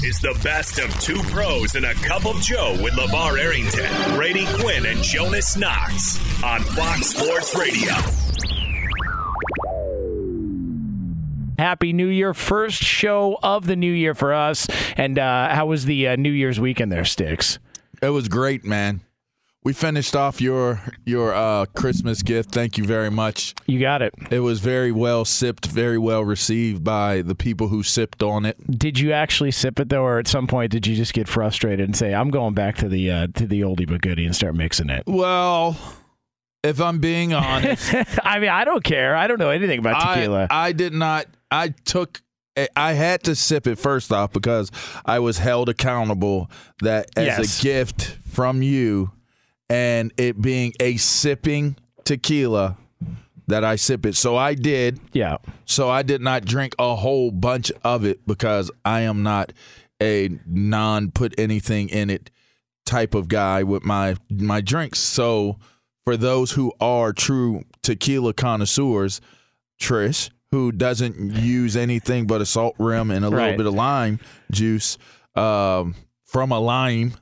This is the best of two pros and a cup of Joe with LeVar Arrington, Brady Quinn, and Jonas Knox on Fox Sports Radio. Happy New Year. First show of the new year for us. And uh, how was the uh, New Year's weekend there, Sticks? It was great, man. We finished off your your uh, Christmas gift. Thank you very much. You got it. It was very well sipped, very well received by the people who sipped on it. Did you actually sip it though, or at some point did you just get frustrated and say, "I'm going back to the uh, to the oldie but goodie" and start mixing it? Well, if I'm being honest, I mean, I don't care. I don't know anything about tequila. I, I did not. I took. I had to sip it first off because I was held accountable that as Yes. a gift from you, and it being a sipping tequila, that I sip it. So I did. yeah. So I did not drink a whole bunch of it because I am not a non put anything in it type of guy with my my drinks. So for those who are true tequila connoisseurs, Trish, who doesn't use anything but a salt rim and a little bit of lime juice um, from a lime,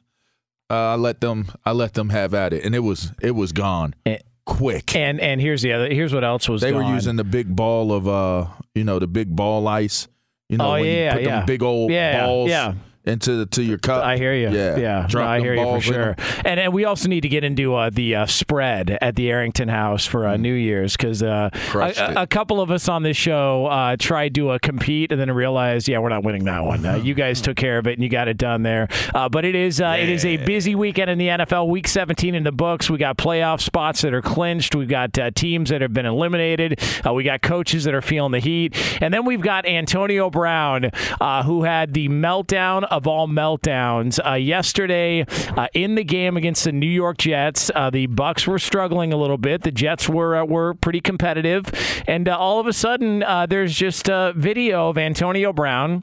uh, I let them I let them have at it, and it was it was gone Eh, quick. And and here's the other. Here's what else was They were using the big ball of uh, you know, the big ball ice. You know, Oh, when yeah, you put yeah. them big old Yeah, balls yeah. Into to your cup. I hear you. Yeah, yeah. No, I hear you for sure. And and we also need to get into uh, the uh, spread at the Arrington House for uh, New Year's because uh, Mm. A, a couple of us on this show uh, tried to uh, compete and then realized, yeah, we're not winning that one. Uh, you guys took care of it and you got it done there. Uh, but it is uh, it is a busy weekend in the NFL. Week 17 in the books. We got playoff spots that are clinched. We've got uh, teams that have been eliminated. Uh, we got coaches that are feeling the heat, and then we've got Antonio Brown, uh, who had the meltdown of all meltdowns uh, yesterday uh, in the game against the New York Jets. Uh, the Bucks were struggling a little bit. The Jets were uh, were pretty competitive, and uh, all of a sudden, there's just a video of Antonio Brown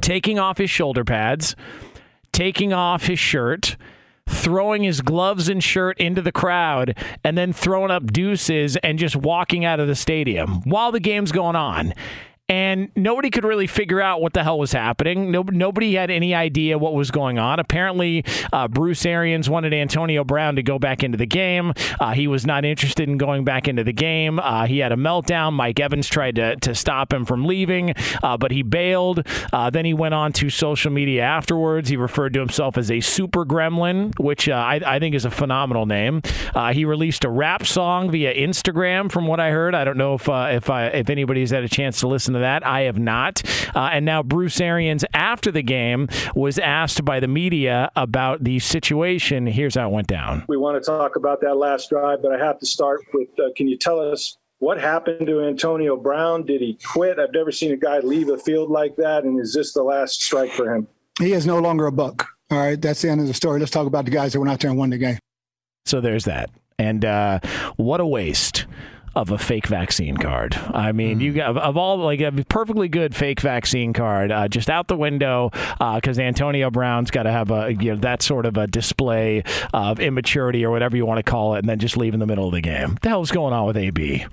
taking off his shoulder pads, taking off his shirt. Throwing his gloves and shirt into the crowd and then throwing up deuces and just walking out of the stadium while the game's going on and nobody could really figure out what the hell was happening. No, nobody had any idea what was going on. Apparently, uh, Bruce Arians wanted Antonio Brown to go back into the game. Uh, he was not interested in going back into the game. Uh, he had a meltdown. Mike Evans tried to, to stop him from leaving, uh, but he bailed. Uh, then he went on to social media afterwards. He referred to himself as a super gremlin, which uh, I, I think is a phenomenal name. He released a rap song via Instagram, from what I heard. I don't know if if I, if anybody's had a chance to listen to that. I have not. Uh, and now Bruce Arians, after the game, was asked by the media about the situation. Here's how it went down. We want to talk about that last drive, but I have to start with uh, can you tell us what happened to Antonio Brown? Did he quit? I've never seen a guy leave a field like that. And is this the last strike for him? He is no longer a buck. All right. That's the end of the story. Let's talk about the guys that went out there and won the game. So there's that. And uh, what a waste of a fake vaccine card. I mean, mm. you got of all like a perfectly good fake vaccine card uh, just out the window because uh, Antonio Brown's got to have a you know that sort of a display of immaturity or whatever you want to call it, and then just leave in the middle of the game. What the hell's going on with AB?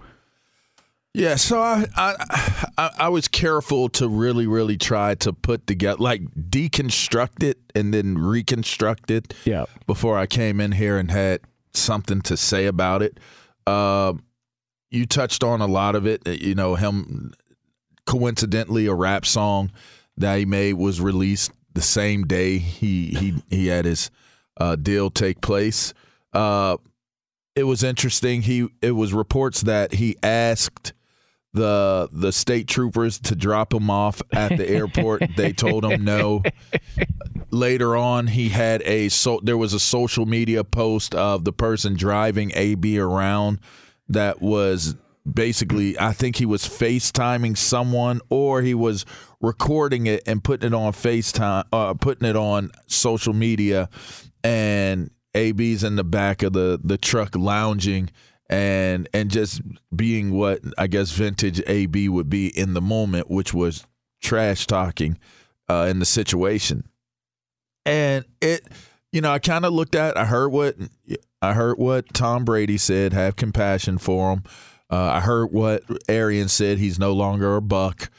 Yeah, so I, I I was careful to really really try to put together like deconstruct it and then reconstruct it. Yeah. Before I came in here and had something to say about it. Uh, you touched on a lot of it. You know, him coincidentally a rap song that he made was released the same day he he he had his uh, deal take place. Uh, it was interesting. He it was reports that he asked the the state troopers to drop him off at the airport. they told him no. Later on, he had a so there was a social media post of the person driving AB around that was basically I think he was FaceTiming someone or he was recording it and putting it on FaceTime uh, putting it on social media and AB's in the back of the the truck lounging and and just being what I guess vintage AB would be in the moment, which was trash talking uh, in the situation. And it, you know, I kind of looked at, I heard what I heard what Tom Brady said. Have compassion for him. Uh, I heard what Arian said. He's no longer a buck.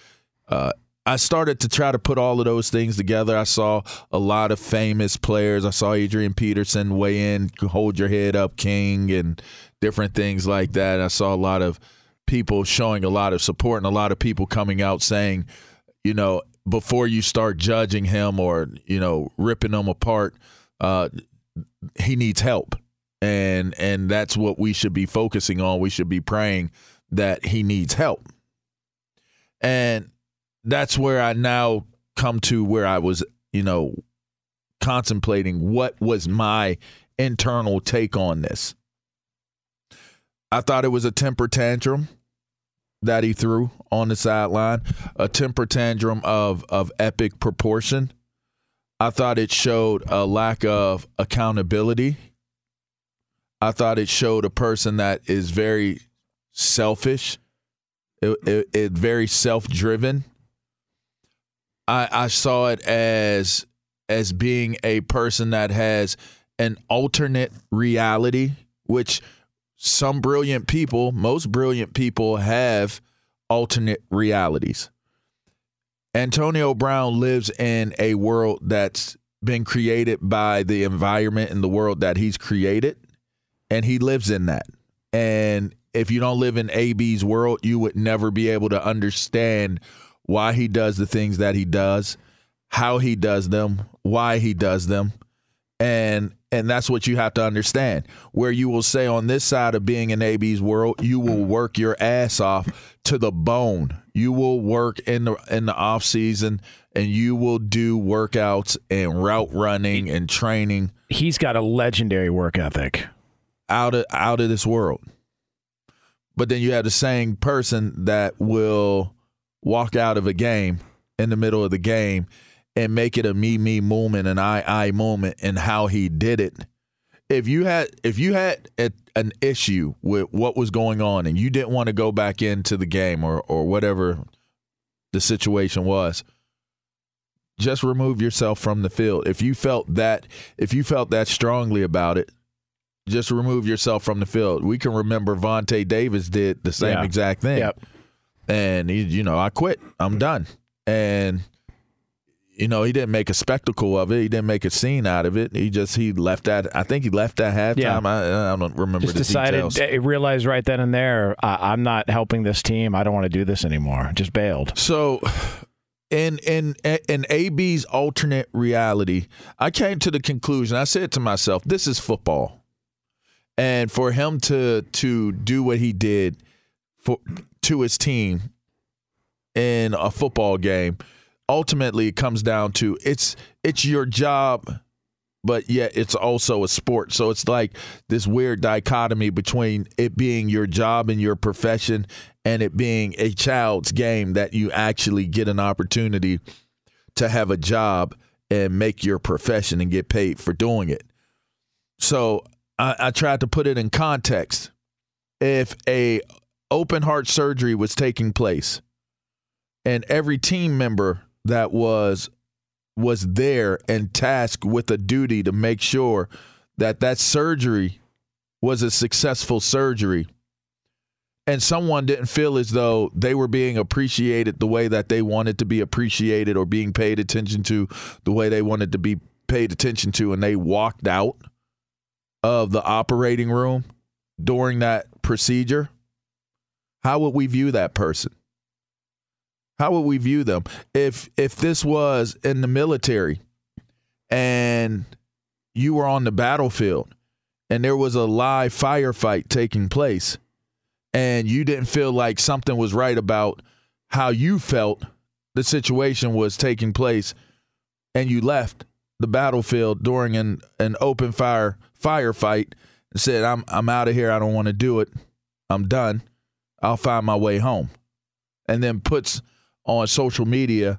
Uh, I started to try to put all of those things together. I saw a lot of famous players. I saw Adrian Peterson weigh in, hold your head up, King, and different things like that. I saw a lot of people showing a lot of support and a lot of people coming out saying, you know, before you start judging him or, you know, ripping him apart, uh, he needs help. And and that's what we should be focusing on. We should be praying that he needs help. And that's where I now come to where I was, you know, contemplating what was my internal take on this. I thought it was a temper tantrum that he threw on the sideline, a temper tantrum of of epic proportion. I thought it showed a lack of accountability. I thought it showed a person that is very selfish, it, it, it very self driven. I, I saw it as as being a person that has an alternate reality, which some brilliant people, most brilliant people have alternate realities. Antonio Brown lives in a world that's been created by the environment and the world that he's created, and he lives in that. And if you don't live in AB's world, you would never be able to understand why he does the things that he does, how he does them, why he does them. And and that's what you have to understand. Where you will say on this side of being in AB's world, you will work your ass off to the bone. You will work in the in the off season and you will do workouts and route running and training. He's got a legendary work ethic. Out of out of this world. But then you have the same person that will walk out of a game in the middle of the game and make it a me me moment an I I moment and how he did it. If you had if you had a, an issue with what was going on and you didn't want to go back into the game or or whatever the situation was, just remove yourself from the field. If you felt that if you felt that strongly about it, just remove yourself from the field. We can remember Vontae Davis did the same yeah. exact thing. Yep. And he, you know, I quit. I'm done. And you know, he didn't make a spectacle of it. He didn't make a scene out of it. He just he left that. I think he left that halftime. Yeah. I, I don't remember. Just decided, details. Eh, realized right then and there, I'm not helping this team. I don't want to do this anymore. Just bailed. So, in in in AB's alternate reality, I came to the conclusion. I said to myself, "This is football," and for him to to do what he did for to his team in a football game ultimately it comes down to it's it's your job but yet it's also a sport. So it's like this weird dichotomy between it being your job and your profession and it being a child's game that you actually get an opportunity to have a job and make your profession and get paid for doing it. So I, I tried to put it in context. If a open heart surgery was taking place and every team member that was was there and tasked with a duty to make sure that that surgery was a successful surgery and someone didn't feel as though they were being appreciated the way that they wanted to be appreciated or being paid attention to the way they wanted to be paid attention to and they walked out of the operating room during that procedure? How would we view that person? How would we view them? If if this was in the military and you were on the battlefield and there was a live firefight taking place and you didn't feel like something was right about how you felt the situation was taking place and you left the battlefield during an, an open fire firefight and said I'm I'm out of here I don't want to do it I'm done I'll find my way home and then puts on social media,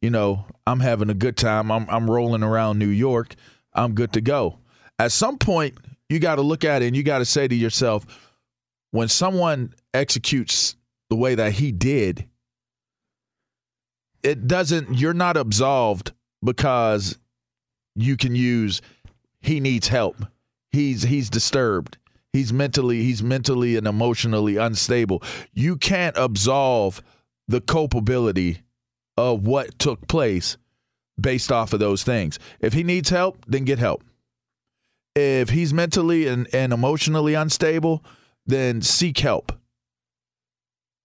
you know, I'm having a good time. I'm I'm rolling around New York. I'm good to go. At some point, you got to look at it and you got to say to yourself, when someone executes the way that he did, it doesn't you're not absolved because you can use he needs help. He's he's disturbed. He's mentally he's mentally and emotionally unstable. You can't absolve the culpability of what took place based off of those things. If he needs help, then get help. If he's mentally and, and emotionally unstable, then seek help.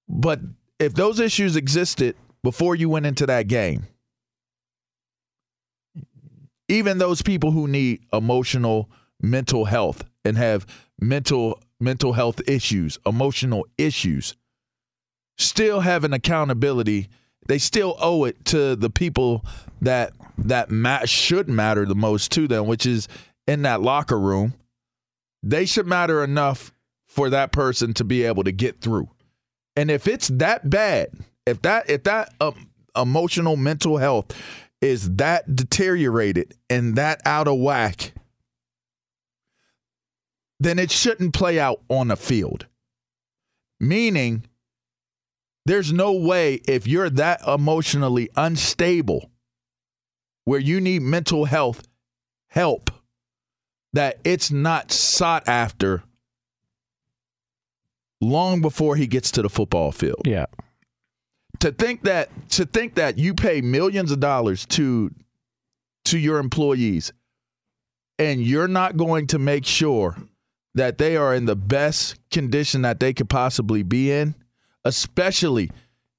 But if those issues existed before you went into that game, even those people who need emotional mental health and have mental mental health issues, emotional issues, still have an accountability. They still owe it to the people that that should matter the most to them, which is in that locker room. They should matter enough for that person to be able to get through. And if it's that bad, if that if that um, emotional mental health is that deteriorated and that out of whack, then it shouldn't play out on the field. Meaning, there's no way if you're that emotionally unstable where you need mental health help that it's not sought after long before he gets to the football field. Yeah. To think that to think that you pay millions of dollars to to your employees and you're not going to make sure that they are in the best condition that they could possibly be in especially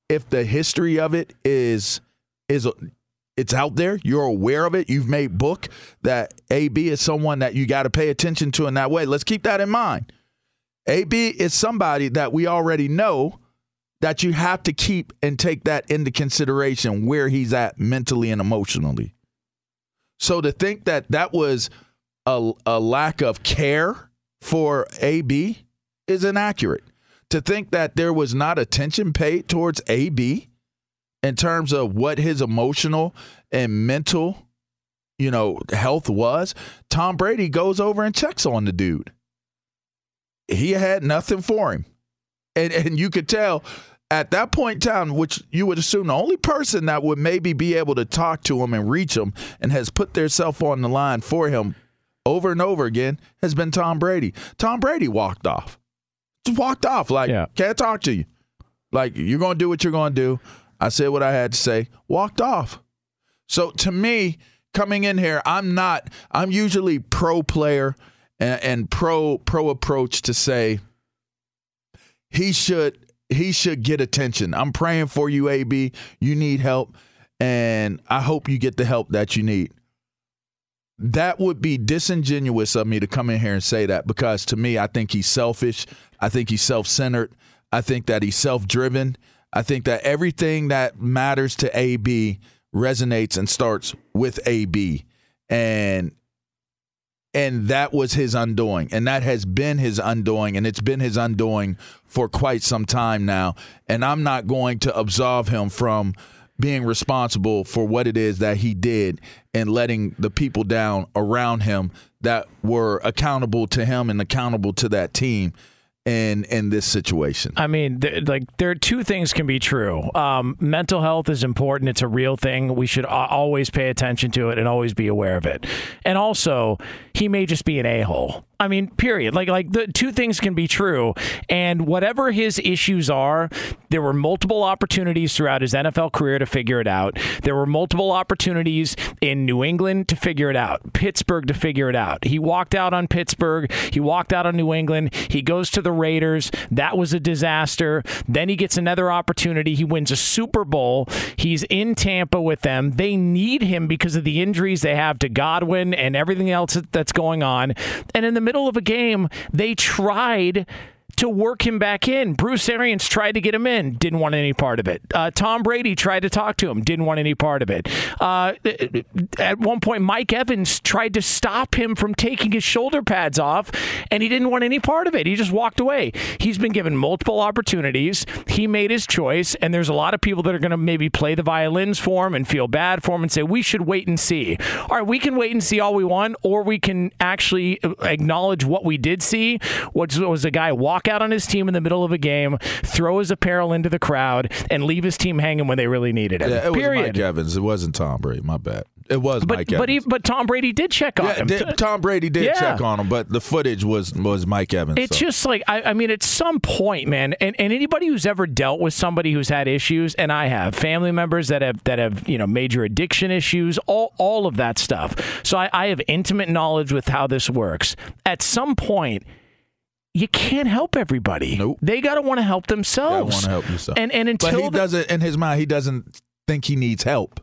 if the history of it is is it's out there you're aware of it you've made book that AB is someone that you got to pay attention to in that way. Let's keep that in mind. AB is somebody that we already know that you have to keep and take that into consideration where he's at mentally and emotionally so to think that that was a, a lack of care for AB is inaccurate to think that there was not attention paid towards AB in terms of what his emotional and mental, you know, health was. Tom Brady goes over and checks on the dude. He had nothing for him. And and you could tell at that point in time, which you would assume the only person that would maybe be able to talk to him and reach him and has put their self on the line for him over and over again has been Tom Brady. Tom Brady walked off just walked off. Like, yeah. can't talk to you. Like, you're going to do what you're going to do. I said what I had to say, walked off. So to me, coming in here, I'm not, I'm usually pro player and, and pro pro approach to say he should he should get attention. I'm praying for you, AB. You need help, and I hope you get the help that you need that would be disingenuous of me to come in here and say that because to me, I think he's selfish. I think he's self centered. I think that he's self driven. I think that everything that matters to AB resonates and starts with AB. And and that was his undoing. And that has been his undoing. And it's been his undoing for quite some time now. And i'm not going to absolve him from being responsible for what it is that he did and letting the people down around him that were accountable to him and accountable to that team in in this situation. I mean, th- like there are two things can be true. Um, mental health is important; it's a real thing. We should a- always pay attention to it and always be aware of it. And also, he may just be an a hole. I mean, period. Like, like the two things can be true. And whatever his issues are, there were multiple opportunities throughout his NFL career to figure it out. There were multiple opportunities in New England to figure it out, Pittsburgh to figure it out. He walked out on Pittsburgh. He walked out on New England. He goes to the Raiders. That was a disaster. Then he gets another opportunity. He wins a Super Bowl. He's in Tampa with them. They need him because of the injuries they have to Godwin and everything else that's going on. And in the middle of a game, they tried to work him back in. Bruce Arians tried to get him in, didn't want any part of it. Uh, Tom Brady tried to talk to him, didn't want any part of it. Uh, at one point, Mike Evans tried to stop him from taking his shoulder pads off, and he didn't want any part of it. He just walked away. He's been given multiple opportunities. He made his choice, and there's a lot of people that are going to maybe play the violins for him and feel bad for him and say, we should wait and see. All right, we can wait and see all we want, or we can actually acknowledge what we did see, which was a guy walk out on his team in the middle of a game, throw his apparel into the crowd, and leave his team hanging when they really needed it. Yeah, it Period. was Mike Evans. It wasn't Tom Brady. My bad. It was but Mike but Evans. he, but Tom Brady did check on yeah, him. did- Tom Brady did Yeah. check on him, but the footage was was Mike Evans. It's so. just like I, I mean, at some point, man, and, and anybody who's ever dealt with somebody who's had issues, and I have family members that have that have you know major addiction issues, all all of that stuff. So I, I have intimate knowledge with how this works. At some point, you can't help everybody. Nope. They got to want to help themselves. want to help yourself. And and but until he the- doesn't in his mind he doesn't think he needs help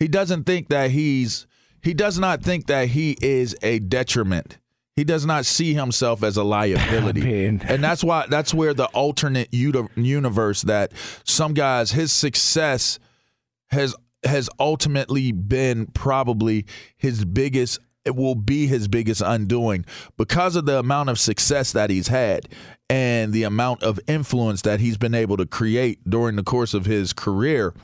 he doesn't think that he's he does not think that he is a detriment he does not see himself as a liability and that's why that's where the alternate uni- universe that some guys his success has has ultimately been probably his biggest it will be his biggest undoing because of the amount of success that he's had and the amount of influence that he's been able to create during the course of his career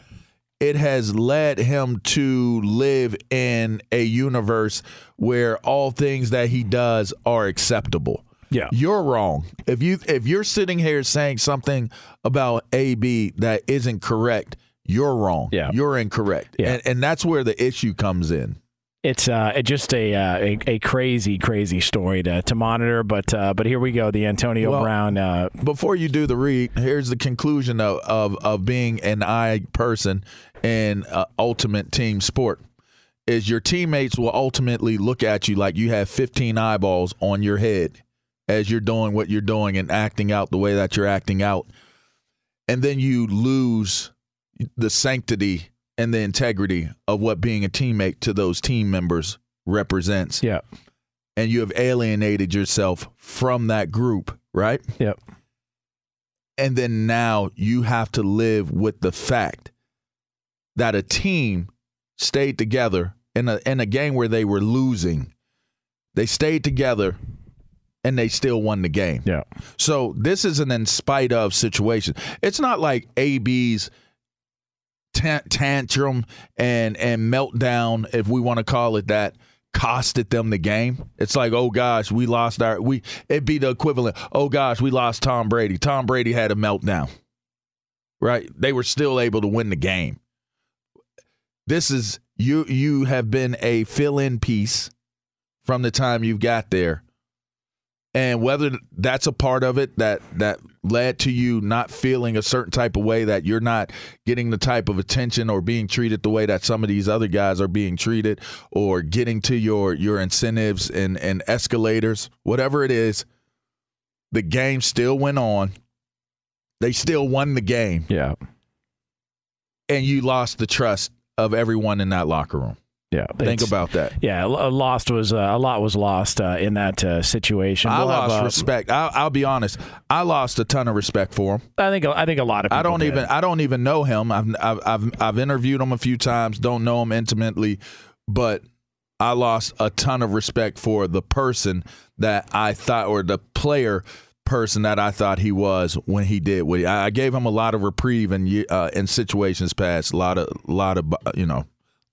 it has led him to live in a universe where all things that he does are acceptable Yeah. you're wrong. If you if you're sitting here saying something about AB that isn't correct, you're wrong. Yeah. You're incorrect. Yeah. And and that's where the issue comes in. It's uh, just a, uh, a a crazy, crazy story to, to monitor. But uh, but here we go. The Antonio Well- Brown. Uh, Before you do the read, here's the conclusion of of, of being an I person in uh, ultimate team sport. Is your teammates will ultimately look at you like you have 15 eyeballs on your head as you're doing what you're doing and acting out the way that you're acting out. And then you lose the sanctity and the integrity of what being a teammate to those team members represents. yeah. And you have alienated yourself from that group, right? Yep. And then now you have to live with the fact that a team stayed together in a in a game where they were losing. They stayed together and they still won the game. Yeah. So this is an in spite of situation. It's not like AB's tantrum and and meltdown, if we want to call it that, costed them the game. It's like, oh gosh, we lost our we. It'd be the equivalent. Oh gosh, we lost Tom Brady. Tom Brady had a meltdown. Right? They were still able to win the game. This is you. You have been a fill-in piece from the time you got there and whether that's a part of it that that led to you not feeling a certain type of way that you're not getting the type of attention or being treated the way that some of these other guys are being treated or getting to your your incentives and and escalators whatever it is the game still went on. They still won the game. Yeah. and you lost the trust of everyone in that locker room Yeah. think about that Yeah, a lost was uh, a lot was lost uh, in that uh, situation. I We'll have, lost uh, respect. I'll, I'll be honest. I lost a ton of respect for him. I think I think a lot of people I don't did. even I don't even know him. I've, I've I've I've interviewed him a few times. Don't know him intimately, but I lost a ton of respect for the person that I thought, or the player person that I thought he was when he did what he. I gave him a lot of reprieve in uh, in situations past. A lot of, a lot of, you know,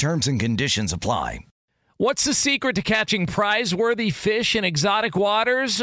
Terms and conditions apply. What's the secret to catching prize worthy fish in exotic waters?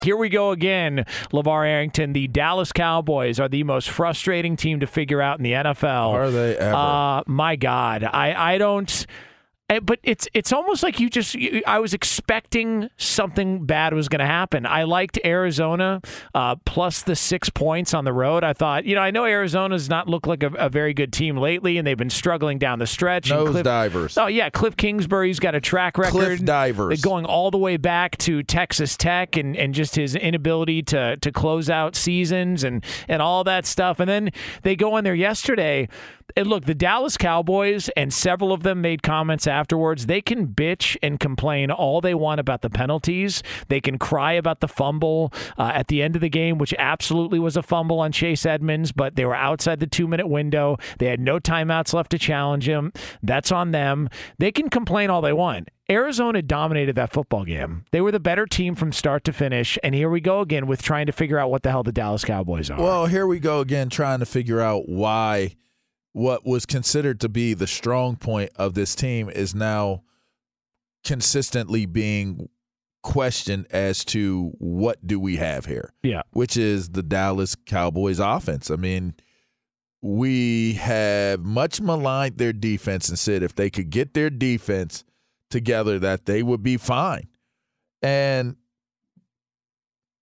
Here we go again, LeVar Arrington. The Dallas Cowboys are the most frustrating team to figure out in the NFL. Are they ever? Uh, my God, I, I don't. Eh, But it's it's almost like you just you, I was expecting something bad was going to happen. I liked Arizona uh, plus the six points on the road. I thought you know I know Arizona's not looked like a, a very good team lately, and they've been struggling down the stretch. Nose Cliff- divers. Oh yeah, Cliff Kingsbury's got a track record. Cliff divers. Going all the way back to Texas Tech and, and just his inability to to close out seasons and and all that stuff. And then they go in there yesterday And look, the Dallas Cowboys and several of them made comments afterwards. They can bitch and complain all they want about the penalties. They can cry about the fumble uh, at the end of the game, which absolutely was a fumble on Chase Edmonds, but they were outside the two minute window. They had no timeouts left to challenge him. That's on them. They can complain all they want. Arizona dominated that football game. They were the better team from start to finish. And here we go again with trying to figure out what the hell the Dallas Cowboys are. Well, here we go again trying to figure out why what was considered to be the strong point of this team is now consistently being questioned as to what do we have here. Yeah. Which is the Dallas Cowboys offense. I mean, we have much maligned their defense and said if they could get their defense together that they would be fine. And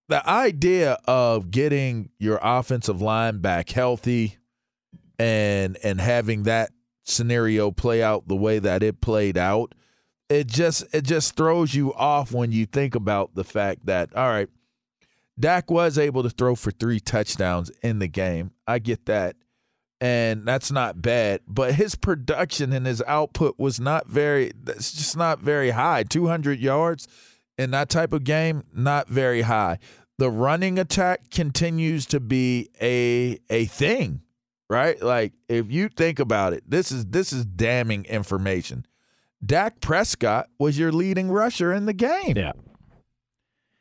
the idea of getting your offensive line back healthy and and having that scenario play out the way that it played out it just it just throws you off when you think about the fact that all right Dak was able to throw for 3 touchdowns in the game. I get that. And that's not bad but his production and his output was not very that's just not very high. 200 yards in that type of game not very high. The running attack continues to be a a thing right? Like if you think about it this is this is damning information. Dak Prescott was your leading rusher in the game. Yeah.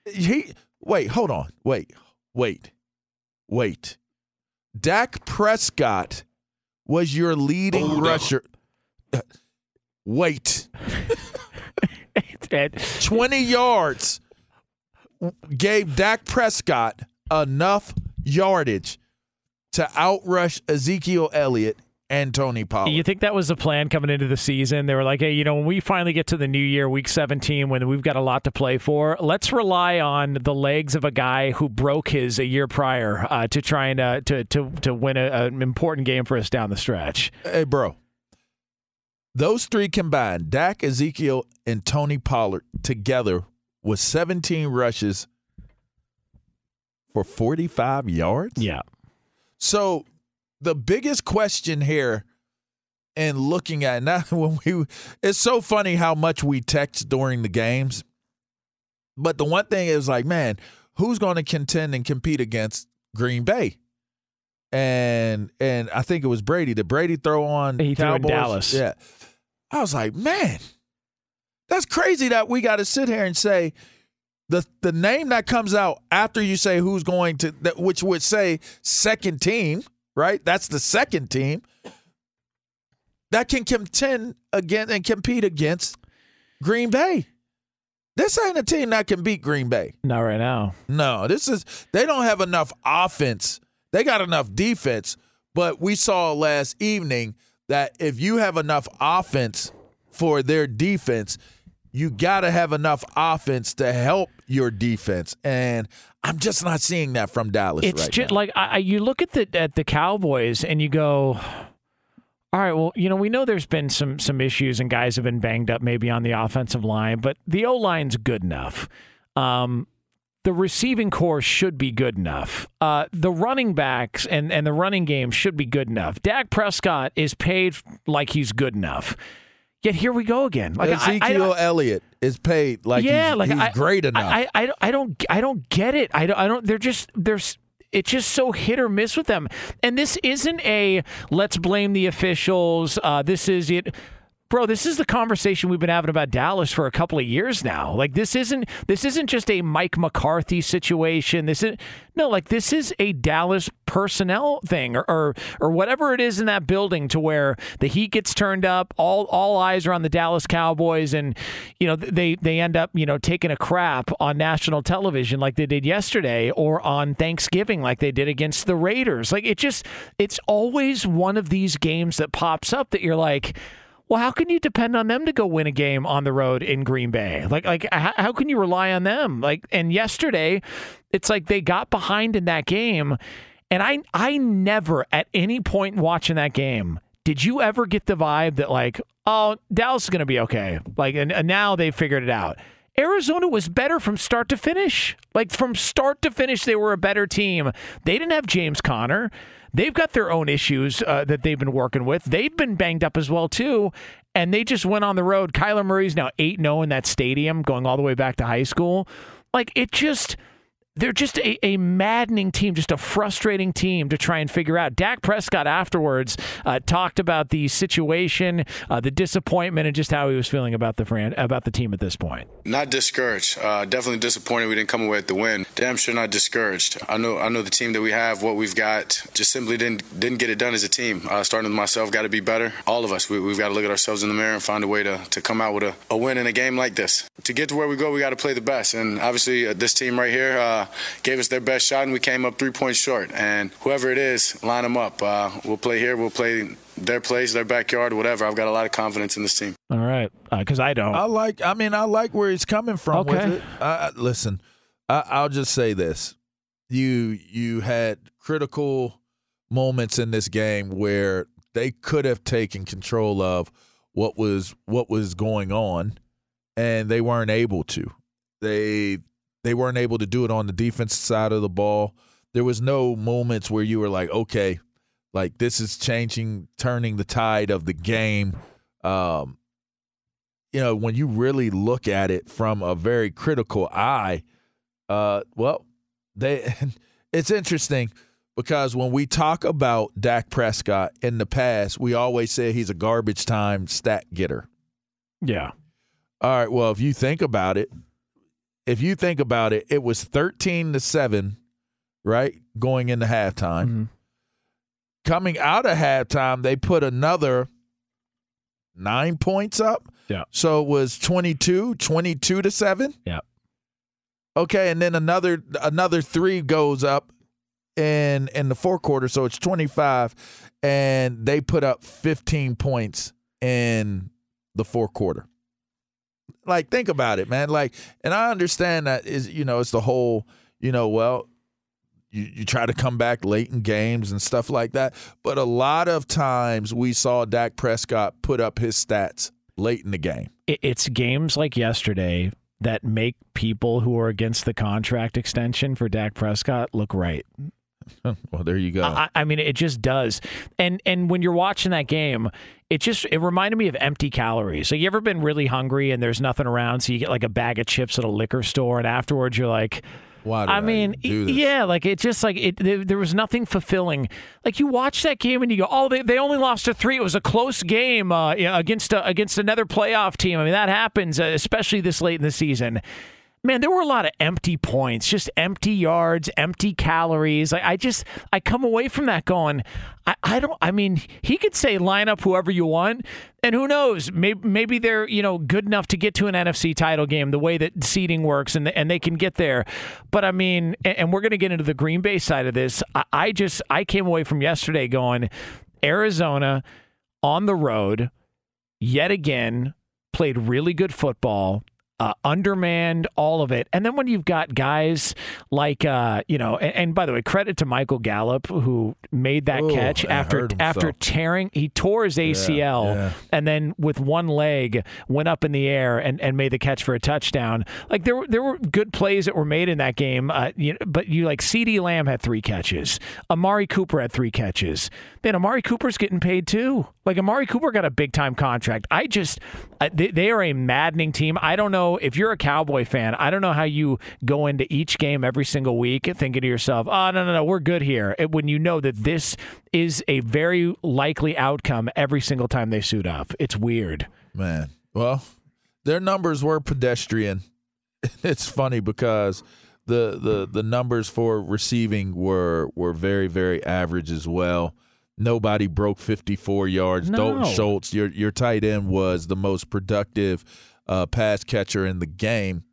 He wait hold on. Wait wait wait. Dak Prescott was your leading Hold on. rusher. Uh, wait. 20 yards gave Dak Prescott enough yardage to outrush Ezekiel Elliott and Tony Pollard. You think that was the plan coming into the season? They were like, hey, you know, when we finally get to the new year, week 17, when we've got a lot to play for, let's rely on the legs of a guy who broke his a year prior uh, to trying and uh, to, to, to win a, an important game for us down the stretch. Hey, bro. Those three combined, Dak, Ezekiel, and Tony Pollard together was 17 rushes for 45 yards? Yeah. So the biggest question here and looking at now when we it's so funny how much we text during the games. But the one thing is like, man, who's going to contend and compete against Green Bay? And and I think it was Brady. Did Brady throw on He threw Dallas. Yeah. I was like, man, that's crazy that we got to sit here and say the the name that comes out after you say who's going to that which would say second team, right? That's the second team that can contend again and compete against Green Bay. This ain't a team that can beat Green Bay. Not right now. No, this is they don't have enough offense. They got enough defense, but we saw last evening that if you have enough offense for their defense, you got to have enough offense to help your defense. And I'm just not seeing that from Dallas It's right just now. like I, you look at the at the Cowboys and you go, all right, well, you know, we know there's been some some issues and guys have been banged up maybe on the offensive line, but the O line's good enough. Um, the receiving corps should be good enough. Uh, the running backs and, and the running game should be good enough. Dak Prescott is paid like he's good enough. Yet here we go again. Like I- I- Ezekiel Elliott is paid like yeah, he's, like he's I, great enough. I, I, I don't, I don't get it. I don't, I don't. They're just, there's. It's just so hit or miss with them. And this isn't a let's blame the officials. Uh, this is it. Bro, this is the conversation we've been having about Dallas for a couple of years now. Like this isn't this isn't just a Mike McCarthy situation. This is no, like this is a Dallas personnel thing or, or or whatever it is in that building to where the heat gets turned up, all all eyes are on the Dallas Cowboys and you know they they end up, you know, taking a crap on national television like they did yesterday or on Thanksgiving like they did against the Raiders. Like it just it's always one of these games that pops up that you're like well, how can you depend on them to go win a game on the road in Green Bay? Like, like how, how can you rely on them? Like, and yesterday, it's like they got behind in that game, and I, I never at any point watching that game did you ever get the vibe that like, oh, Dallas is going to be okay? Like, and, and now they figured it out. Arizona was better from start to finish. Like from start to finish, they were a better team. They didn't have James Conner. They've got their own issues uh, that they've been working with. They've been banged up as well too, and they just went on the road. Kyler Murray's now eight zero in that stadium, going all the way back to high school. Like it just they're just a, a maddening team, just a frustrating team to try and figure out. Dak Prescott afterwards uh, talked about the situation, uh, the disappointment, and just how he was feeling about the fran- about the team at this point. Not discouraged. Uh, definitely disappointed we didn't come away with the win. Damn sure not discouraged. I know I know the team that we have, what we've got, just simply didn't didn't get it done as a team. Uh, starting with myself, got to be better. All of us, we, have got to look at ourselves in the mirror and find a way to, to come out with a, a win in a game like this. To get to where we go, we got to play the best. And obviously, uh, this team right here uh, gave us their best shot, and we came up three points short. And whoever it is, line them up. Uh, we'll play here. We'll play their place, their backyard, whatever. I've got a lot of confidence in this team. All right, because uh, I don't. I like. I mean, I like where he's coming from okay. with it. Uh, listen, I, will just say this: you you had critical moments in this game where they could have taken control of what was what was going on, and they weren't able to. They they weren't able to do it on the defense side of the ball. There was no moments where you were like, okay, like this is changing, turning the tide of the game. Um, you know, when you really look at it from a very critical eye, uh, well, they it's interesting because when we talk about Dak Prescott in the past, we always say he's a garbage time stat getter. Yeah. All right. Well, if you think about it, if you think about it, it was 13 to 7, right? Going into halftime. Mm-hmm. Coming out of halftime, they put another nine points up. Yeah. So it was 22, 22 to 7. Yeah. Okay, and then another another 3 goes up in in the fourth quarter, so it's 25 and they put up 15 points in the fourth quarter like think about it, man. Like, and I understand that is you know it's the whole you know well you, you try to come back late in games and stuff like that. But a lot of times we saw Dak Prescott put up his stats late in the game. It's games like yesterday that make people who are against the contract extension for Dak Prescott look right. well, there you go. I, I, mean, it just does. And and when you're watching that game, it just it reminded me of empty calories. So you ever been really hungry and there's nothing around, so you get like a bag of chips at a liquor store, and afterwards you're like. Why I mean, I yeah, like it just like it. There, there, was nothing fulfilling. Like you watch that game and you go, "Oh, they, they only lost to three. It was a close game uh, against a, against another playoff team." I mean, that happens, uh, especially this late in the season man, there were a lot of empty points, just empty yards, empty calories. I, I just, I come away from that going, I, I don't, I mean, he could say line up whoever you want, and who knows, maybe, maybe they're, you know, good enough to get to an NFC title game the way that seeding works and, and they can get there. But I mean, and, and we're going to get into the Green Bay side of this. I, I just, I came away from yesterday going, Arizona on the road, yet again, played really good football uh, undermanned, all of it. And then when you've got guys like, uh, you know, and, and, by the way, credit to Michael Gallup who made that Ooh, catch after after tearing, he tore his ACL, yeah, yeah. and then with one leg went up in the air and, and made the catch for a touchdown. Like there were there were good plays that were made in that game, uh, you, but you like CeeDee Lamb had three catches, Amari Cooper had three catches. Man, Amari Cooper's getting paid too. Like Amari Cooper got a big time contract. I just Uh, they, they are a maddening team. I don't know if you're a Cowboy fan. I don't know how you go into each game every single week thinking to yourself, "Oh no, no, no, we're good here." When you know that this is a very likely outcome every single time they suit up. It's weird. Man, well, their numbers were pedestrian. It's funny because the the the numbers for receiving were were very very average as well. Nobody broke 54 yards. No. Dalton Schultz, your your tight end, was the most productive uh, pass catcher in the game.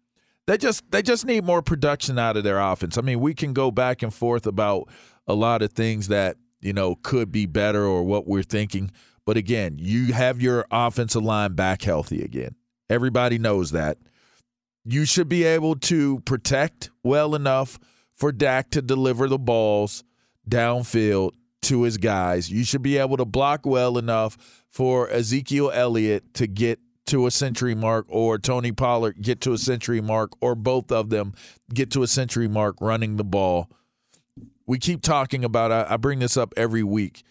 They just they just need more production out of their offense. I mean, we can go back and forth about a lot of things that you know could be better or what we're thinking, but again, you have your offensive line back healthy again. Everybody knows that. You should be able to protect well enough for Dak to deliver the balls downfield to his guys. You should be able to block well enough for Ezekiel Elliott to get to a century mark or Tony Pollard get to a century mark or both of them get to a century mark running the ball. we keep talking about. I, I bring this up every week.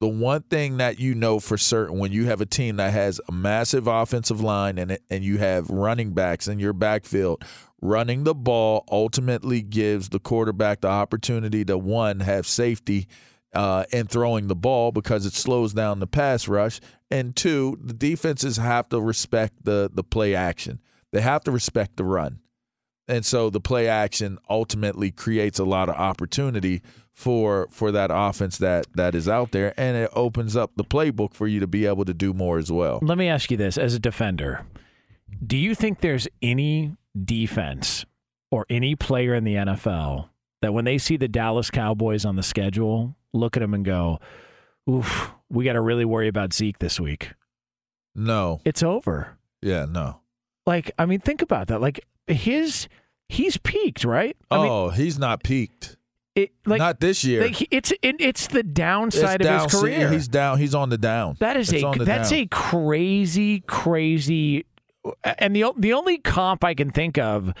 The one thing that you know for certain when you have a team that has a massive offensive line and and you have running backs in your backfield, running the ball ultimately gives the quarterback the opportunity to one have safety uh, and throwing the ball because it slows down the pass rush, and two, the defenses have to respect the the play action. They have to respect the run. And so the play action ultimately creates a lot of opportunity for for that offense that that is out there and it opens up the playbook for you to be able to do more as well. Let me ask you this as a defender. Do you think there's any defense or any player in the NFL that when they see the Dallas Cowboys on the schedule, look at them and go, "Oof, we got to really worry about Zeke this week." No. It's over. Yeah, no. Like, I mean, think about that. Like his he's peaked, right? I oh, mean, he's not peaked. It, like, not this year. Like, it's it, it's the downside it's of down, his career. He's down. He's on the down. That is it's a that's down. a crazy, crazy. And the the only comp I can think of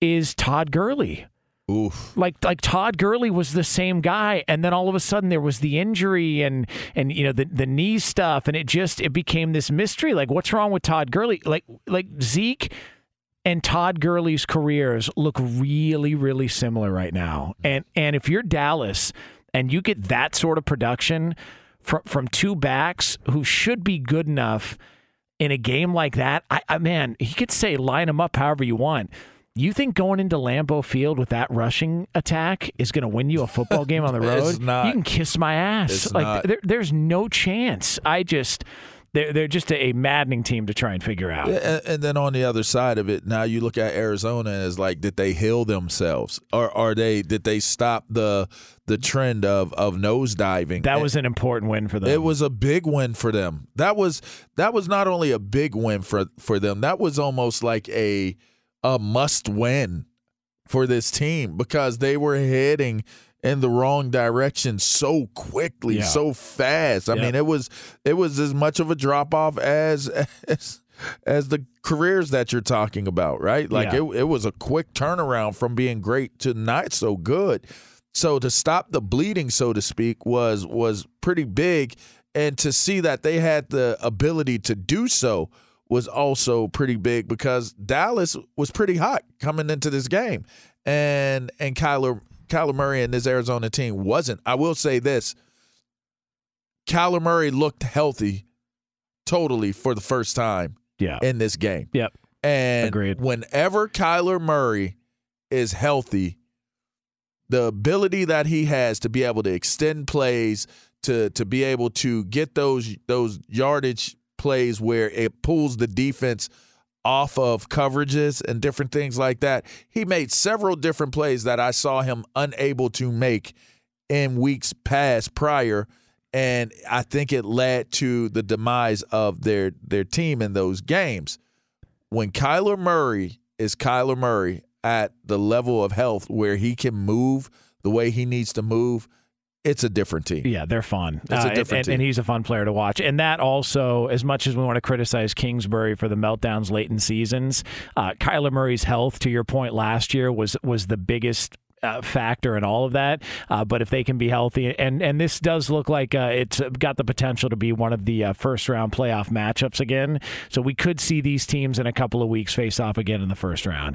is Todd Gurley. Oof. Like like Todd Gurley was the same guy, and then all of a sudden there was the injury and and you know the the knee stuff, and it just it became this mystery. Like what's wrong with Todd Gurley? Like like Zeke and Todd Gurley's careers look really really similar right now. And and if you're Dallas and you get that sort of production from from two backs who should be good enough in a game like that, I, I man, he could say line them up however you want. You think going into Lambeau Field with that rushing attack is going to win you a football game on the road? not. You can kiss my ass. It's like there, there's no chance. I just they're they're just a maddening team to try and figure out. And, and then on the other side of it, now you look at Arizona as like, did they heal themselves, or are they did they stop the the trend of of nosediving? That And was an important win for them. It was a big win for them. That was that was not only a big win for for them. That was almost like a a must win for this team because they were heading in the wrong direction so quickly, Yeah. so fast. I mean, it was it was as much of a drop off as as as the careers that you're talking about, right? Like Yeah. it it was a quick turnaround from being great to not so good. So to stop the bleeding, so to speak, was was pretty big, and to see that they had the ability to do so was also pretty big because Dallas was pretty hot coming into this game, and and Kyler Kyler Murray and this Arizona team wasn't. I will say this: Kyler Murray looked healthy, totally for the first time yeah. in this game. Yep. And Agreed. whenever Kyler Murray is healthy, the ability that he has to be able to extend plays, to to be able to get those those yardage plays where it pulls the defense off of coverages and different things like that. He made several different plays that I saw him unable to make in weeks past prior and I think it led to the demise of their their team in those games. When Kyler Murray is Kyler Murray at the level of health where he can move the way he needs to move, it's a different team. Yeah, they're fun. It's a Uh, different and, team. and he's a fun player to watch. And that also, as much as we want to criticize Kingsbury for the meltdowns late in seasons, uh, Kyler Murray's health, to your point, last year was was the biggest. Uh, factor in all of that, uh, but if they can be healthy, and and this does look like uh, it's got the potential to be one of the uh, first round playoff matchups again. So we could see these teams in a couple of weeks face off again in the first round.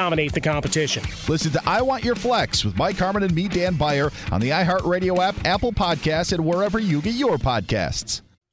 dominate the competition. Listen to I Want Your Flex with Mike Harmon and me, Dan Byer, on the iHeartRadio app, Apple Podcasts, and wherever you get your podcasts.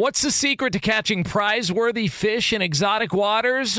What's the secret to catching prize worthy fish in exotic waters?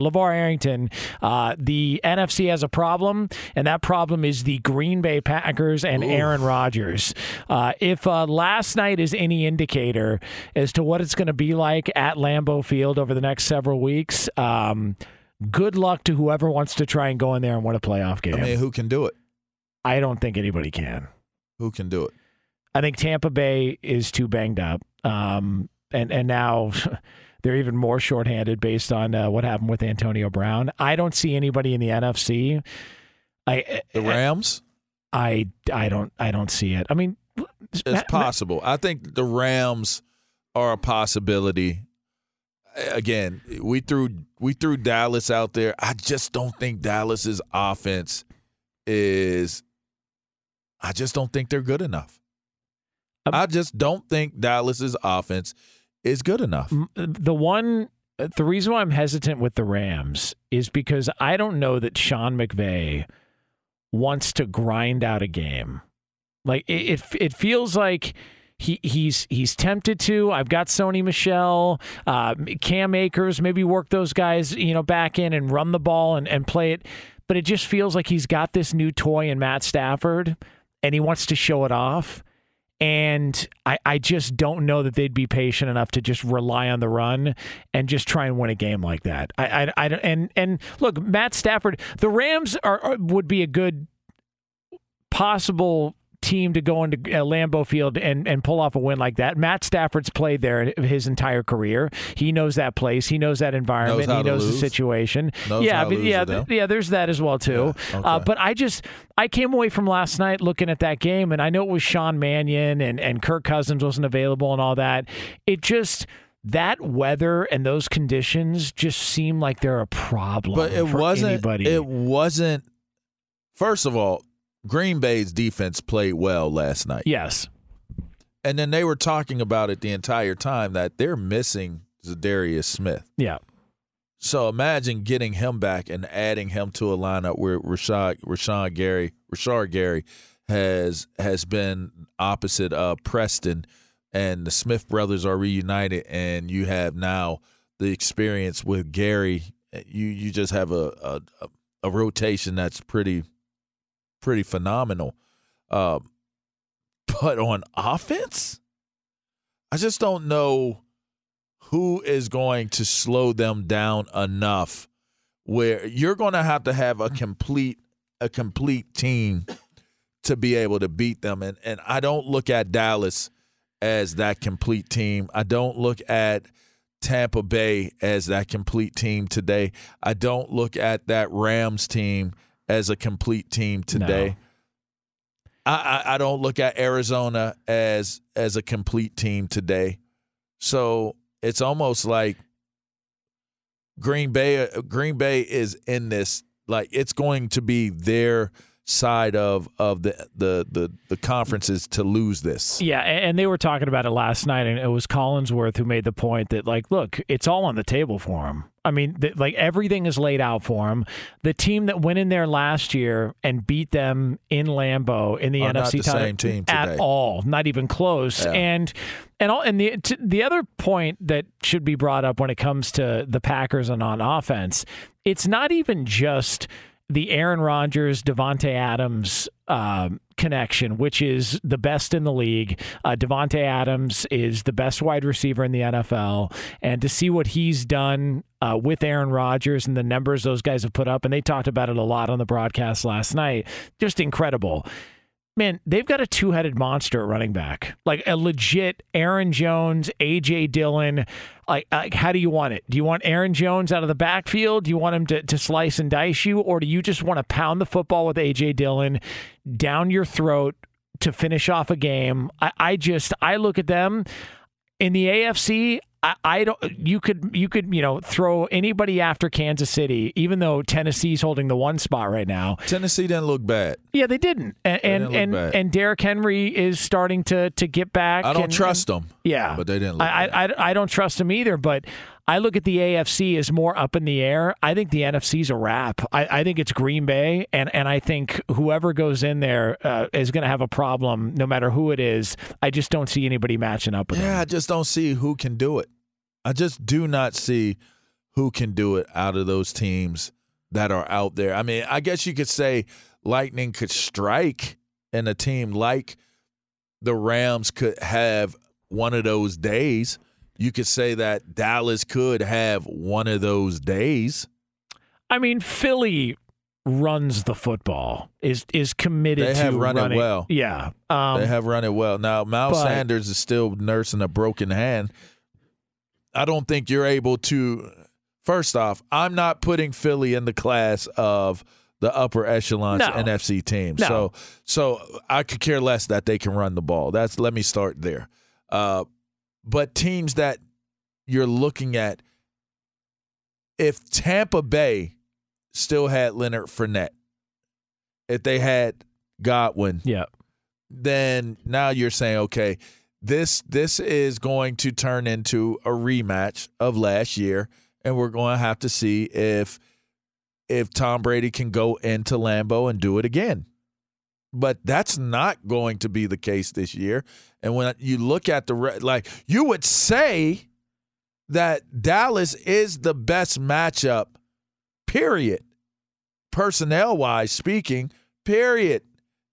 LeVar Arrington, uh, the NFC has a problem, and that problem is the Green Bay Packers and Ooh. Aaron Rodgers. Uh, if uh, last night is any indicator as to what it's going to be like at Lambeau Field over the next several weeks, um, good luck to whoever wants to try and go in there and win a playoff game. I mean, who can do it? I don't think anybody can. Who can do it? I think Tampa Bay is too banged up, um, and and now. They're even more shorthanded based on uh, what happened with Antonio Brown. I don't see anybody in the NFC. I uh, the Rams. I I don't I don't see it. I mean, it's possible. I think the Rams are a possibility. Again, we threw we threw Dallas out there. I just don't think Dallas's offense is. I just don't think they're good enough. Um, I just don't think Dallas's offense is good enough. The one, the reason why I'm hesitant with the Rams is because I don't know that Sean McVay wants to grind out a game. Like it, it, it feels like he he's he's tempted to. I've got Sony Michel, uh, Cam Akers, maybe work those guys, you know, back in and run the ball and, and play it. But it just feels like he's got this new toy in Matt Stafford and he wants to show it off. And I, I just don't know that they'd be patient enough to just rely on the run and just try and win a game like that. I, I, I and and look, Matt Stafford, the Rams are, are would be a good possible team to go into uh, Lambeau Field and, and pull off a win like that. Matt Stafford's played there his entire career. He knows that place. He knows that environment. Knows he knows the situation. Knows yeah, how I to mean, lose yeah, th- yeah. There's that as well too. Yeah, uh, but I just I came away from last night looking at that game, and I know it was Sean Mannion and and Kirk Cousins wasn't available and all that. It just. That weather and those conditions just seem like they're a problem. But it for wasn't. Anybody. It wasn't. First of all, Green Bay's defense played well last night. yes. And then they were talking about it the entire time that they're missing Za'Darius Smith. Yeah. So imagine getting him back and adding him to a lineup where Rashad Rashawn Gary Rashard Gary has has been opposite uh Preston and the Smith brothers are reunited and you have now the experience with Gary. You you just have a a, a, a rotation that's pretty pretty phenomenal. Uh, but on offense, I just don't know who is going to slow them down enough where you're going to have to have a complete a complete team to be able to beat them and and I don't look at Dallas as that complete team. I don't look at Tampa Bay as that complete team today. I don't look at that Rams team as a complete team today. I, I, I don't look at Arizona as as a complete team today. So it's almost like Green Bay Green Bay is in this like it's going to be their side of of the the the, the conferences to lose this. Yeah, and they were talking about it last night, and it was Collinsworth who made the point that, like, look, it's all on the table for him. I mean, th- like everything is laid out for him. The team that went in there last year and beat them in Lambeau in the Are not NFC the title same team at all, not even close. Yeah. And and all and the t- the other point that should be brought up when it comes to the Packers and on offense, it's not even just the Aaron Rodgers, Davante Adams um, connection, which is the best in the league. Uh, Davante Adams is the best wide receiver in the NFL, and to see what he's done uh, with Aaron Rodgers and the numbers those guys have put up, and they talked about it a lot on the broadcast last night, just incredible. Man, they've got a two-headed monster at running back, like a legit Aaron Jones, AJ Dillon. Like, like, how do you want it? Do you want Aaron Jones out of the backfield? Do you want him to, to slice and dice you, or do you just want to pound the football with AJ Dillon down your throat to finish off a game? I, I just I look at them in the AFC. I, I don't. You could you could you know throw anybody after Kansas City, even though Tennessee's holding the one spot right now. Tennessee didn't look bad. Yeah, they didn't, and and didn't and, bad. and Derrick Henry is starting to to get back. I don't and- trust them. Yeah, but they didn't look I, I I I don't trust him either. But I look at the AFC as more up in the air. I think the NFC's a wrap. I, I think it's Green Bay, and and I think whoever goes in there uh, is going to have a problem, no matter who it is. I just don't see anybody matching up with them. Yeah, I just don't see who can do it. I just do not see who can do it out of those teams that are out there. I mean, I guess you could say Lightning could strike, and a team like the Rams could have one of those days. You could say that Dallas could have one of those days. I mean, Philly runs the football. Is is committed They to have run it running. well. Yeah. Um, they have run it well. Now, Miles but- Sanders is still nursing a broken hand. I don't think you're able to. First off, I'm not putting Philly in the class of the upper echelons No. NFC team. No. So, so I could care less that they can run the ball. That's let me start there. Uh, but teams that you're looking at, if Tampa Bay still had Leonard Fournette, if they had Godwin, yeah. then now you're saying, okay, this this is going to turn into a rematch of last year, and we're going to have to see if if Tom Brady can go into Lambeau and do it again. but that's not going to be the case this year. And when you look at the like, you would say that Dallas is the best matchup, period. Personnel wise speaking, period.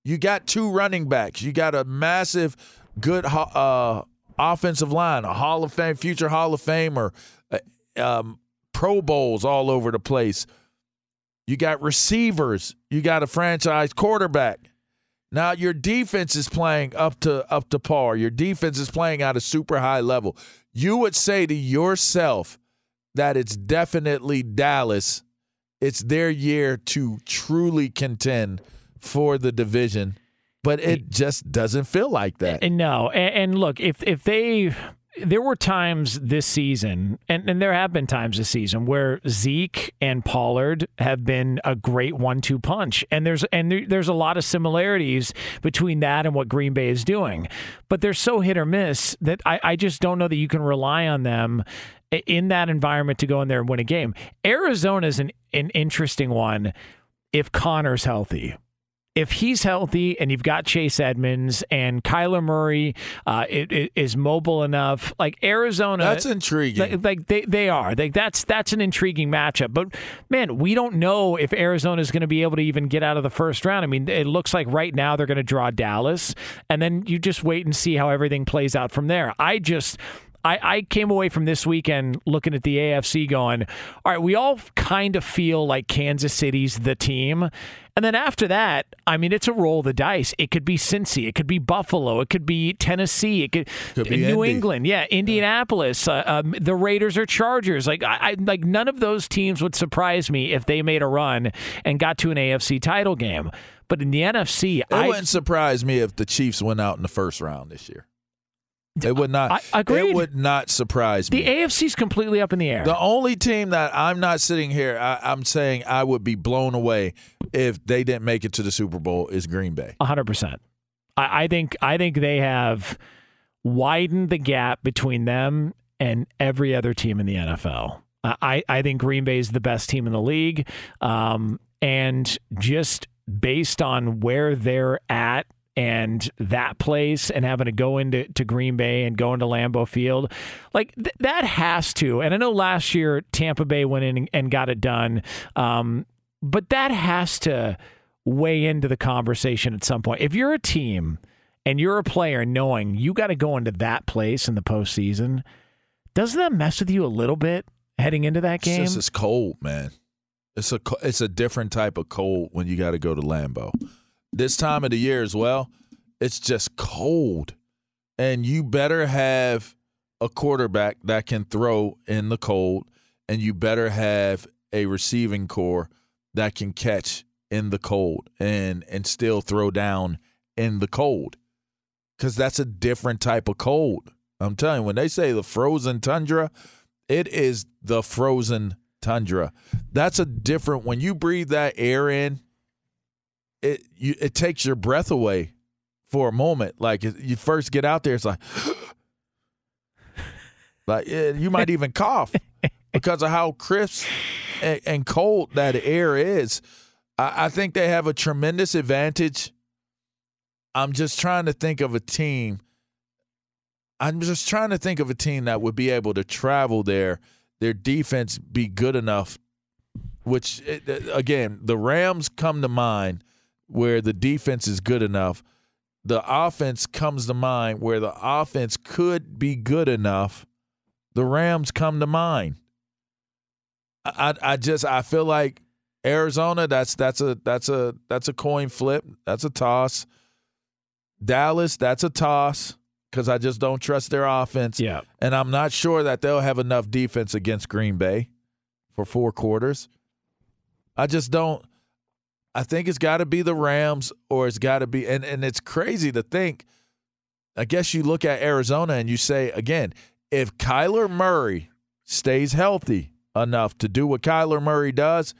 You got two running backs. You got a massive, good uh, offensive line, a Hall of Fame, future Hall of Famer, uh, um, Pro Bowls all over the place. You got receivers. You got a franchise quarterback. Now your defense is playing up to up to par. Your defense is playing at a super high level. You would say to yourself that it's definitely Dallas. It's their year to truly contend for the division, but it just doesn't feel like that. No, and, and look, if if they there were times this season, and, and there have been times this season where Zeke and Pollard have been a great one-two punch, and there's and there, there's a lot of similarities between that and what Green Bay is doing, but they're so hit or miss that I, I just don't know that you can rely on them in that environment to go in there and win a game. Arizona is an an interesting one if Conner's healthy if he's healthy and you've got Chase Edmonds and Kyler Murray uh, it, it is mobile enough, like Arizona, that's intriguing. Like, like they, they are, like that's that's an intriguing matchup. But man, we don't know if Arizona is going to be able to even get out of the first round. I mean, it looks like right now they're going to draw Dallas, and then you just wait and see how everything plays out from there. I just I, I came away from this weekend looking at the AFC going, all right, we all kind of feel like Kansas City's the team. And then after that, I mean, it's a roll of the dice. It could be Cincy, it could be Buffalo, it could be Tennessee, it could, Could be New Indy. England, yeah, Indianapolis, uh, um, the Raiders or Chargers. Like, I, I like none of those teams would surprise me if they made a run and got to an AFC title game. But in the NFC, It I wouldn't surprise me if the Chiefs went out in the first round this year. It would not. I- agreed. It would not surprise me. the AFC's completely up in the air. The only team that I'm not sitting here, I, I'm saying I would be blown away if they didn't make it to the Super Bowl is Green Bay. hundred percent. I, I think I think they have widened the gap between them and every other team in the NFL. I, I think Green Bay is the best team in the league, um, and just based on where they're at and that place and having to go into to Green Bay and go into Lambeau Field, like th- that has to. And I know last year Tampa Bay went in and, got it done, um, but that has to weigh into the conversation at some point. If you're a team and you're a player knowing you got to go into that place in the postseason, doesn't that mess with you a little bit heading into that game? It's just it's cold, man. It's a it's a different type of cold when you got to go to Lambeau. This time of the year as well, it's just cold, and you better have a quarterback that can throw in the cold, and you better have a receiving corps that can catch in the cold and and still throw down in the cold, because that's a different type of cold. I'm telling you, when they say the frozen tundra, it is the frozen tundra. That's a different when you breathe that air in, it you it takes your breath away for a moment. Like you first get out there, it's like like you might even cough because of how crisp and, and cold that air is. I, I think they have a tremendous advantage. I'm just trying to think of a team. I'm just trying to think of a team that would be able to travel there, their defense be good enough. Which it- again, the Rams come to mind where the defense is good enough. The offense comes to mind where the offense could be good enough. The Rams come to mind. I, I just I feel like Arizona. That's that's a that's a that's a coin flip. That's a toss. Dallas. That's a toss because I just don't trust their offense. Yeah. and I'm not sure that they'll have enough defense against Green Bay for four quarters. I just don't. I think it's got to be the Rams or it's got to be, and, and it's crazy to think. I guess you look at Arizona and you say, again, if Kyler Murray stays healthy enough to do what Kyler Murray does,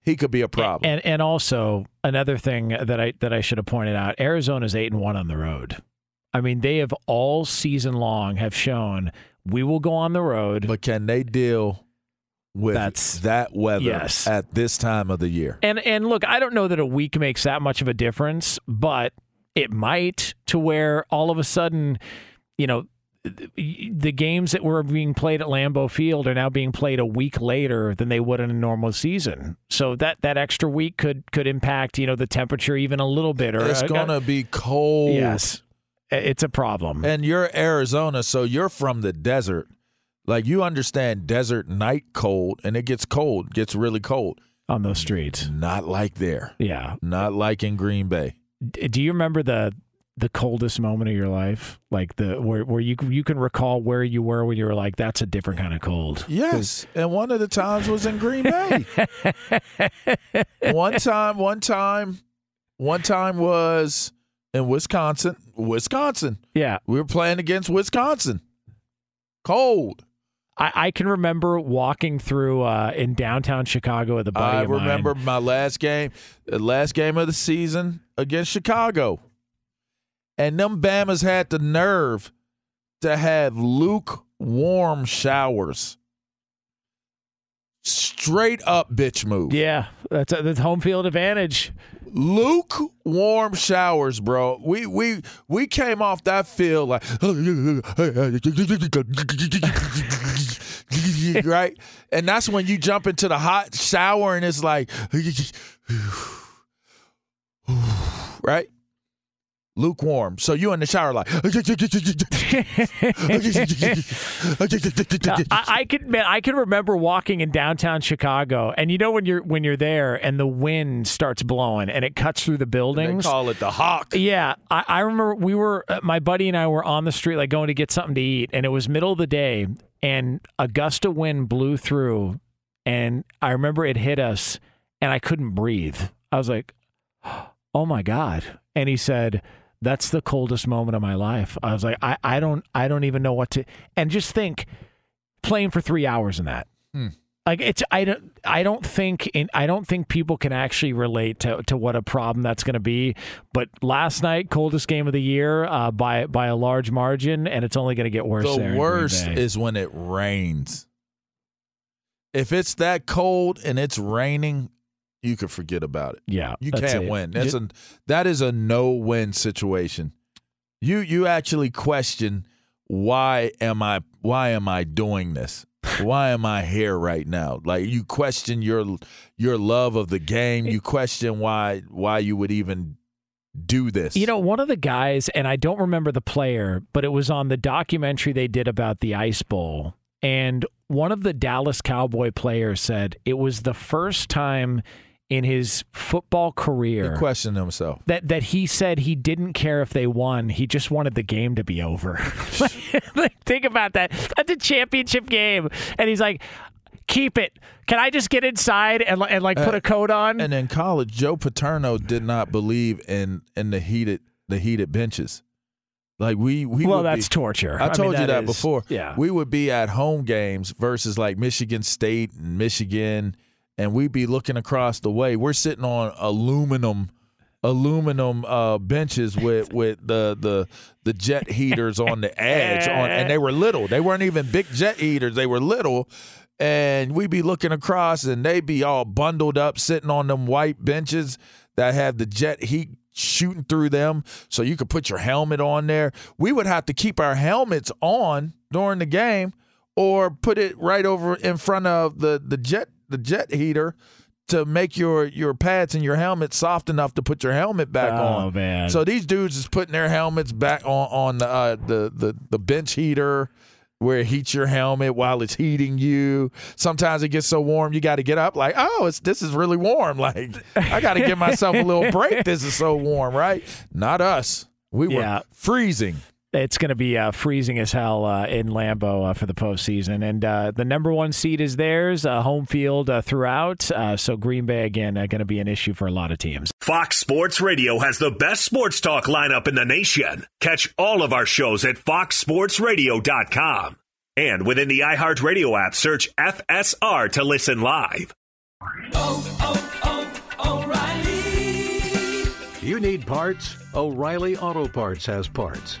he could be a problem. And and also another thing that I that I should have pointed out, Arizona's eight and one on the road. I mean, they have all season long have shown we will go on the road. but can they deal with That's- that weather Yes. at this time of the year. And and look, I don't know that a week makes that much of a difference, but it might to where all of a sudden, you know, the games that were being played at Lambeau Field are now being played a week later than they would in a normal season. So that that extra week could could impact, you know, the temperature even a little bit or It's uh, going to be cold. Yes. It's a problem. And you're Arizona, so you're from the desert. Like you understand desert night cold, and it gets cold, gets really cold on those streets. Not like there. Yeah. Not like in Green Bay. Do you remember the the coldest moment of your life? Like the where where you you can recall where you were when you were like that's a different kind of cold. Yes, and one of the times was in Green Bay. one time, one time, one time was in Wisconsin. Wisconsin. Yeah. We were playing against Wisconsin. Cold. I, I can remember walking through uh, in downtown Chicago with a buddy I of mine. remember my last game, the last game of the season against Chicago. And them Bamas had the nerve to have lukewarm showers. Straight up bitch move. Yeah, that's a, that's home field advantage. Lukewarm showers, bro. We we we came off that field like right, and that's when you jump into the hot shower and it's like right. Lukewarm. So you in the shower like I, I can man, I can remember walking in downtown Chicago, and you know when you're when you're there and the wind starts blowing and it cuts through the buildings. they call it the hawk. Yeah, I, I remember we were uh, my buddy and I were on the street like going to get something to eat, and it was middle of the day, and a gust of wind blew through, and I remember it hit us, and I couldn't breathe. I was like, "Oh my god!" And he said, "That's the coldest moment of my life." I was like, "I, I don't I don't even know what to." And just think, playing for three hours in that. Hmm. Like it's I don't I don't think in, I don't think people can actually relate to, to what a problem that's going to be. But last night, coldest game of the year uh, by by a large margin, and it's only going to get worse. The worst is when it rains. If it's that cold and it's raining, you could forget about it. yeah, You can't it. win. That's a that is a no win situation. You you actually question why am I why am I doing this? Why am I here right now? Like you question your your love of the game. You question why why you would even do this. You know, one of the guys, and I don't remember the player, but it was on the documentary they did about the Ice Bowl. And one of the Dallas Cowboy players said it was the first time in his football he career questioned himself. that that he said he didn't care if they won. He just wanted the game to be over. like, think about that. That's a championship game, and he's like, "Keep it. Can I just get inside and, and like put Uh, a coat on?" And in college, Joe Paterno did not believe in in the heated the heated benches. Like we we well, that's be, torture. I mean, told you that is- before. Yeah. We would be at home games versus like Michigan State and Michigan, and we'd be looking across the way. We're sitting on aluminum aluminum uh, benches with with the the the jet heaters on the edge on and they were little. They weren't even big jet heaters. They were little. And we'd be looking across and they'd be all bundled up sitting on them white benches that have the jet heat shooting through them so you could put your helmet on there. We would have to keep our helmets on during the game or put it right over in front of the the jet the jet heater to make your your pads and your helmet soft enough to put your helmet back Oh, on. man. So these dudes is putting their helmets back on on the uh, the, the the bench heater where it heats your helmet while it's heating you. Sometimes it gets so warm you got to get up like, "Oh, it's this is really warm." Like, I got to give myself a little break. This is so warm, right? Not us. We were Yeah. freezing. It's going to be uh, freezing as hell uh, in Lambeau uh, for the postseason, and uh, the number one seed is theirs, uh, home field uh, throughout. Uh, so Green Bay again uh, going to be an issue for a lot of teams. Fox Sports Radio has the best sports talk lineup in the nation. Catch all of our shows at foxsportsradio.com. And within the iHeartRadio app, search FSR to listen live. Oh, oh, oh, O'Reilly. You need parts? O'Reilly Auto Parts has parts.